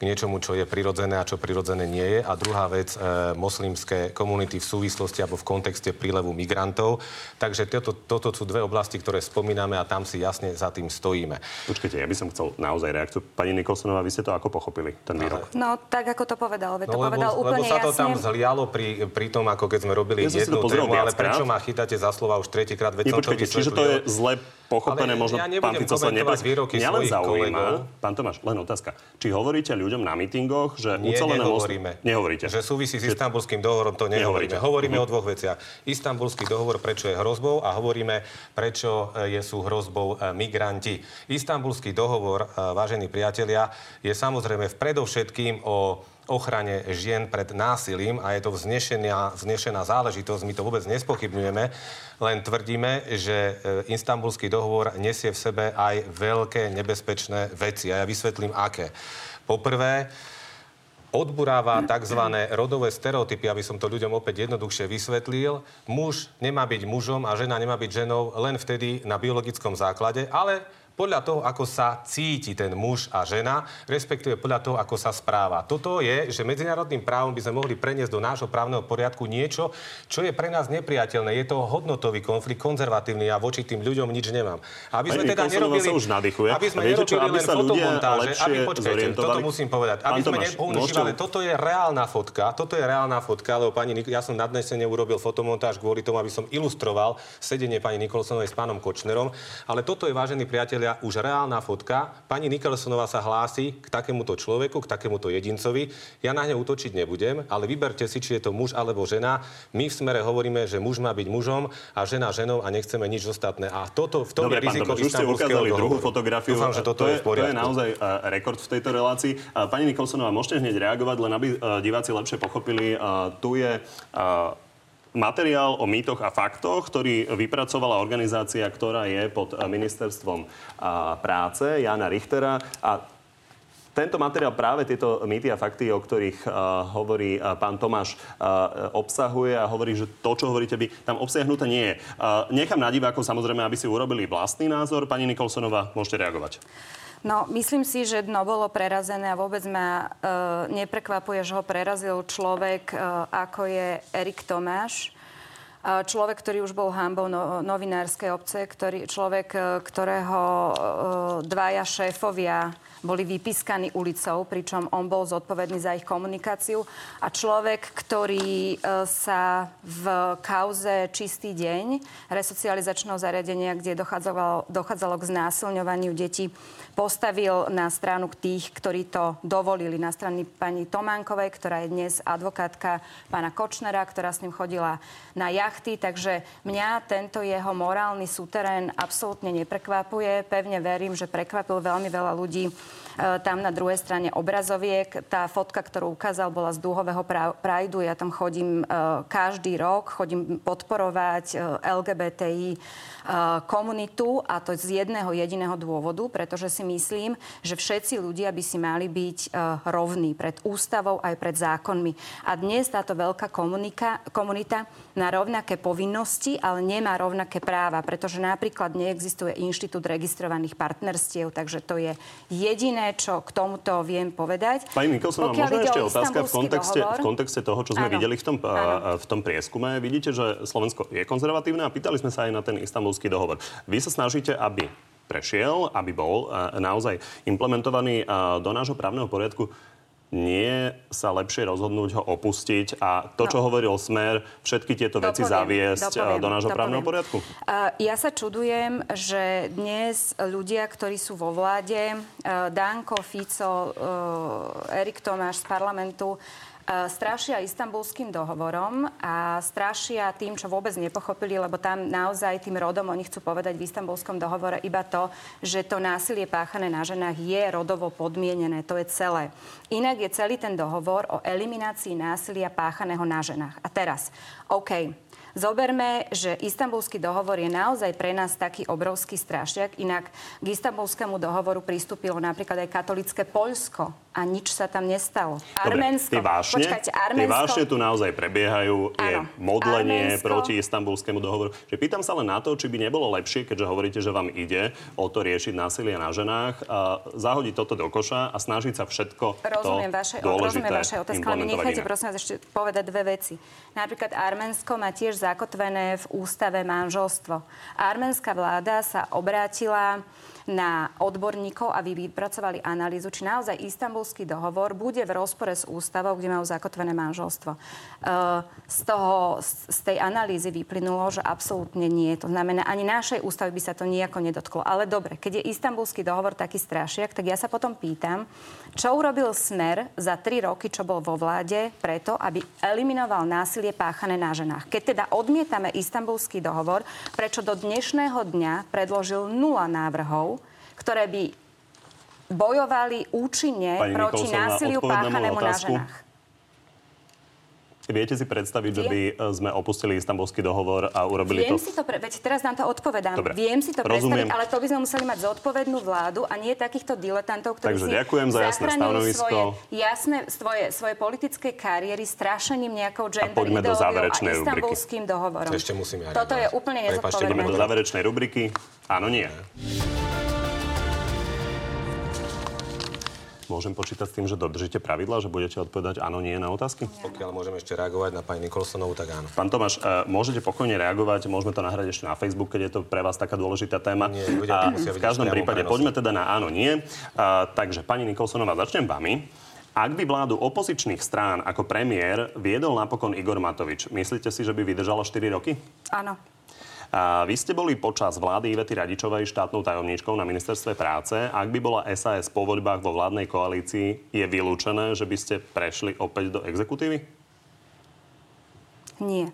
k niečomu, čo je prirodzené a čo prirodzené nie je. A druhá vec, e, moslimské komunity v súvislosti alebo v kontexte prílevu migrantov. Takže toto, toto sú dve oblasti, ktoré spomíname a tam si jasne za tým stojíme. Počkajte, ja by som chcel naozaj reakciu. Pani Nikolsonová, vy ste to ako pochopili, ten výrok? No, tak ako to povedal. Veď no, to lebo, povedal úplne lebo sa to jasne. tam zlialo pri, pri tom, ako keď sme robili Ja jednu tému, ale prečo ma chytáte za slova už tretíkrát? Veď Nie, som to počkajte, čiže to je zle pochopené, Ale možno ja pán Fico sa výroky Mňa len zaujíma, kolegov. pán Tomáš, len otázka. Či hovoríte ľuďom na mítingoch, že Nie, ucelené nehovoríme. Moslim... Nehovoríte. Že súvisí s istambulským dohovorom, to nehovoríme. Nehovoríte. Hovoríme Mhm. o dvoch veciach. Istambulský dohovor, prečo je hrozbou a hovoríme, prečo e, je, sú hrozbou e, migranti. Istambulský dohovor, e, vážení priatelia, je samozrejme v predovšetkým o ochrane žien pred násilím a je to vznešená, vznešená záležitosť. My to vôbec nespochybňujeme, len tvrdíme, že Istanbulský dohovor nesie v sebe aj veľké nebezpečné veci. A ja vysvetlím, aké. Poprvé, odburáva tzv. rodové stereotypy, aby som to ľuďom opäť jednoduchšie vysvetlil. Muž nemá byť mužom a žena nemá byť ženou len vtedy na biologickom základe, ale podľa toho, ako sa cíti ten muž a žena, respektíve podľa toho, ako sa správa. Toto je, že medzinárodným právom by sme mohli preniesť do nášho právneho poriadku niečo, čo je pre nás nepriateľné. Je to hodnotový konflikt, konzervatívny a voči tým ľuďom nič nemám. Aby sme Pani teda nerobili, sa už nadýchuje. aby sme viete čo, nerobili aby len fotomontáže, aby počkajte, toto musím povedať, aby Pán sme Tomáš, nepoužívali, môžete- toto je reálna fotka, toto je reálna fotka, lebo pani, ja som nadnesene urobil fotomontáž kvôli tomu, aby som ilustroval sedenie pani Nikolsonovej s pánom Kočnerom, ale toto je, vážení priatelia, už reálna fotka. Pani Nikolsonová sa hlási k takémuto človeku, k takémuto jedincovi. Ja na ňa útočiť nebudem, ale vyberte si, či je to muž alebo žena. My v smere hovoríme, že muž má byť mužom a žena ženou a nechceme nič ostatné. A toto v tom Dobre, je riziko už ste ukázali druhú fotografiu. Dúfam, že toto to je, v poriadku. To je naozaj uh, rekord v tejto relácii. Pani Nikolsonová, môžete hneď reagovať, len aby uh, diváci lepšie pochopili. Uh, tu je materiál o mýtoch a faktoch, ktorý vypracovala organizácia, ktorá je pod uh, ministerstvom uh, práce, Jana Richtera. A tento materiál práve tieto mýty a fakty, o ktorých uh, hovorí uh, pán Tomáš, uh, obsahuje a hovorí, že to, čo hovoríte vy, tam obsiahnuté nie je. Uh, nechám na divákov samozrejme, aby si urobili vlastný názor. Pani Nikolsonová, môžete reagovať. No, myslím si, že dno bolo prerazené a vôbec ma e, neprekvapuje, že ho prerazil človek, e, ako je Erik Tomáš. Človek, ktorý už bol hambou no, novinárskej obce, ktorý, človek, e, ktorého e, dvaja šéfovia boli vypískaní ulicou, pričom on bol zodpovedný za ich komunikáciu. A človek, ktorý e, sa v kauze Čistý deň resocializačného zariadenia, kde dochádzalo, dochádzalo k znásilňovaniu detí, postavil na stranu tých, ktorí to dovolili. Na strany pani Tománkovej, ktorá je dnes advokátka pána Kočnera, ktorá s ním chodila na jachty. Takže mňa tento jeho morálny súterén absolútne neprekvapuje. Pevne verím, že prekvapil veľmi veľa ľudí e, tam na druhej strane obrazoviek. Tá fotka, ktorú ukázal, bola z dúhového prajdu. Ja tam chodím e, každý rok, chodím podporovať e, LGBTI komunitu a to z jedného jediného dôvodu, pretože si myslím, že všetci ľudia by si mali byť rovní pred ústavou aj pred zákonmi. A dnes táto veľká komunika, komunita na rovnaké povinnosti, ale nemá rovnaké práva, pretože napríklad neexistuje inštitút registrovaných partnerstiev, takže to je jediné, čo k tomuto viem povedať. Pani Nikolsonová, možno ešte otázka v kontexte, dohovor. v kontexte toho, čo sme ano. videli v tom, v tom prieskume. Vidíte, že Slovensko je konzervatívne a pýtali sme sa aj na ten istambulský dohovor. Vy sa snažíte, aby prešiel, aby bol naozaj implementovaný do nášho právneho poriadku nie sa lepšie rozhodnúť ho opustiť a to, no. čo hovoril Smer, všetky tieto dopoviem, veci zaviesť dopoviem, do nášho dopoviem. právneho poriadku? Uh, ja sa čudujem, že dnes ľudia, ktorí sú vo vláde, uh, Danko, Fico, uh, Erik Tomáš z parlamentu, strašia istambulským dohovorom a strašia tým, čo vôbec nepochopili, lebo tam naozaj tým rodom oni chcú povedať v istambulskom dohovore iba to, že to násilie páchané na ženách je rodovo podmienené. To je celé. Inak je celý ten dohovor o eliminácii násilia páchaného na ženách. A teraz, OK, Zoberme, že istambulský dohovor je naozaj pre nás taký obrovský strašiak. Inak k istambulskému dohovoru pristúpilo napríklad aj katolické Poľsko a nič sa tam nestalo. Arménsko. Tie vášne, počkajte, Arménsko, tie vášne tu naozaj prebiehajú. Je áno, modlenie Arménsko, proti istambulskému dohovoru. Že pýtam sa len na to, či by nebolo lepšie, keďže hovoríte, že vám ide o to riešiť násilie na ženách, a zahodiť toto do koša a snažiť sa všetko rozumiem to vaše, rozumiem vaše otázky, ale nechajte prosím vás ešte povedať dve veci. Napríklad Arménsko má tiež zakotvené v ústave manželstvo. Arménska vláda sa obrátila na odborníkov, aby vypracovali analýzu, či naozaj istambulský dohovor bude v rozpore s ústavou, kde majú zakotvené manželstvo. E, z, toho, z tej analýzy vyplynulo, že absolútne nie. To znamená, ani našej ústavy by sa to nejako nedotklo. Ale dobre, keď je istambulský dohovor taký strašiak, tak ja sa potom pýtam, čo urobil Smer za tri roky, čo bol vo vláde, preto, aby eliminoval násilie páchané na ženách. Keď teda odmietame istambulský dohovor, prečo do dnešného dňa predložil nula návrhov, ktoré by bojovali účinne Pani proti Nikolson, násiliu páchanému na ženách. Viete si predstaviť, Viem. že by e, sme opustili istambulský dohovor a urobili Viem to... si to, pre... veď teraz nám to odpovedám. Dobre. Viem si to Rozumiem. predstaviť, ale to by sme museli mať zodpovednú vládu a nie takýchto diletantov, ktorí Takže si ďakujem za jasné stanovisko. Svoje, jasné, svoje, svoje politické kariéry strašením nejakou gender ideológiou a istambulským dohovorom. Ešte musím ja Toto je úplne nezodpovedné. Ideme do záverečnej rubriky. Áno, nie. Môžem počítať s tým, že dodržíte pravidla, že budete odpovedať áno, nie na otázky? Pokiaľ môžem ešte reagovať na pani Nikolsonovú, tak áno. Pán Tomáš, uh, môžete pokojne reagovať, môžeme to nahrať ešte na Facebook, keď je to pre vás taká dôležitá téma. Nie, ľudia v každom prípade poďme teda na áno, nie. Uh, takže pani Nikolsonová, začnem vami. Ak by vládu opozičných strán ako premiér viedol napokon Igor Matovič, myslíte si, že by vydržala 4 roky? Áno. A vy ste boli počas vlády Ivety Radičovej štátnou tajomníčkou na ministerstve práce. Ak by bola SAS po voľbách vo vládnej koalícii, je vylúčené, že by ste prešli opäť do exekutívy? Nie.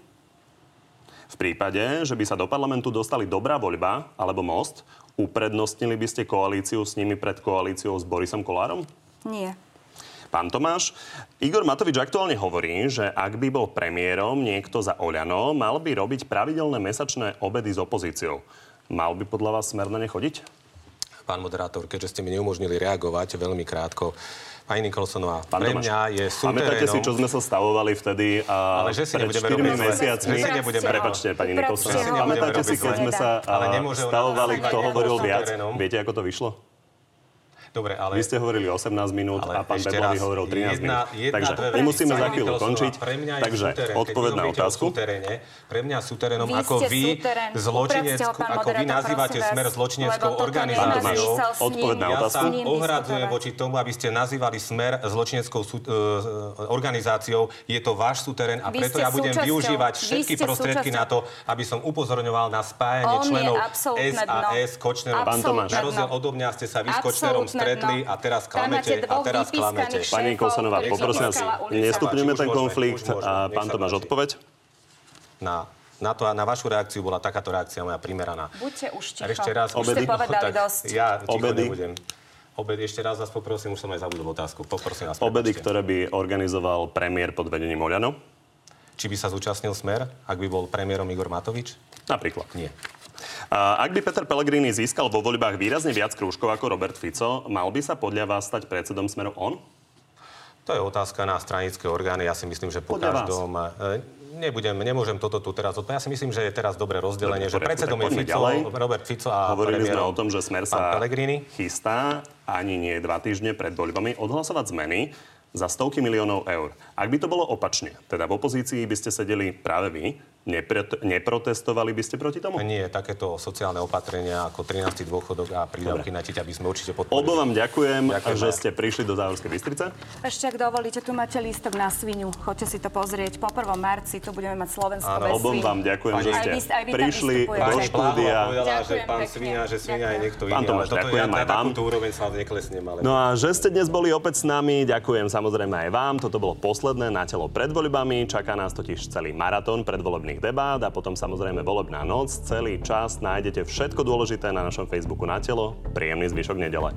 V prípade, že by sa do parlamentu dostali dobrá voľba alebo most, uprednostnili by ste koalíciu s nimi pred koalíciou s Borisom Kolárom? Nie. Pán Tomáš, Igor Matovič aktuálne hovorí, že ak by bol premiérom niekto za Oľano, mal by robiť pravidelné mesačné obedy s opozíciou. Mal by podľa vás smer na ne chodiť? Pán moderátor, keďže ste mi neumožnili reagovať veľmi krátko, Pani Nikolsonová, Pán pre mňa je súterénom... Pamätáte si, čo sme sa stavovali vtedy a ale že si pred 4 mesiacmi? Že si nebudeme Prepačte, pani Nikolsonová. Pamätáte si, keď sme sa stavovali, kto hovoril viac? Viete, ako to vyšlo? Dobre, ale... Vy ste hovorili 18 minút Ale a pán raz, hovoril 13 jedna- minút. jedna, Takže dve musíme za chvíľu končiť. Pre mňa je Takže súterén, keď odpoveď na otázku. Súteréne, pre mňa súterénom Vy ako vy, súterén. zločinec, Upravte ho, pán ako vy nazývate smer zločineckou organizáciou. Odpoveď na Ja otázku. sa S ním ohradzujem voči tomu, aby ste nazývali smer zločineckou sú, e, organizáciou. Je to váš súterén a preto ja budem využívať vy všetky prostriedky na to, aby som upozorňoval na spájanie členov. SAS Kočnerom. Pán Tomáš. Na rozdiel odo mňa ste sa vy s Kočnerom Absolútne stretli a teraz klamete a teraz klamete. Pani Kolsonová, ktorých poprosím vás, nestupňujeme ten konflikt a pán Tomáš odpoveď. Na, na, to, na vašu reakciu bola takáto reakcia moja primeraná. Buďte už ticho. Ešte raz, Už ste Obedy? povedali tak dosť. Ja ticho Obedy? nebudem. Obedy, ešte raz vás poprosím, už som aj zabudol otázku. Poprosím vás. Obedy, prepáčte. ktoré by organizoval premiér pod vedením Oľano. Či by sa zúčastnil Smer, ak by bol premiérom Igor Matovič? Napríklad. Nie. Ak by Peter Pellegrini získal vo voľbách výrazne viac krúžkov ako Robert Fico, mal by sa podľa vás stať predsedom Smeru on? To je otázka na stranické orgány. Ja si myslím, že po Podľa vás. každom... e, Nebudem, nemôžem toto tu teraz odpovedať. Ja si myslím, že je teraz dobré rozdelenie, že Dobre, predsedom je Fico, ďalej. Robert Fico a Hovorili sme o tom, že Smer sa Pellegrini. chystá ani nie dva týždne pred voľbami odhlasovať zmeny za stovky miliónov eur. Ak by to bolo opačne, teda v opozícii by ste sedeli práve vy, nepre- neprotestovali by ste proti tomu? Nie, takéto sociálne opatrenia ako 13. dôchodok a prídavky na dieťa by sme určite podporili. Obom vám ďakujem, Ďakujem že aj. ste prišli do Závorskej Bystrice. Ešte, ak dovolíte, tu máte lístok na svinu. Choďte si to pozrieť. Po 1. marci tu budeme mať Slovensko Áno, bez Obom vám ďakujem, že Aj ste vy- aj vy tam prišli do štúdia. Povedala, že pán pekne. Svinia, že Svinia je niekto iný. Pán Tomáš, ďakujem aj vám. takúto úroveň sa neklesnem. Ale... No a že ste dnes boli opäť s nami, ďakujem samozrejme aj vám. Toto bolo posledné na telo pred voľbami. Čaká nás totiž celý maratón predvolebných debát a potom samozrejme volebná noc. Celý čas nájdete všetko dôležité na našom Facebooku na telo. Príjemný zvyšok nedele.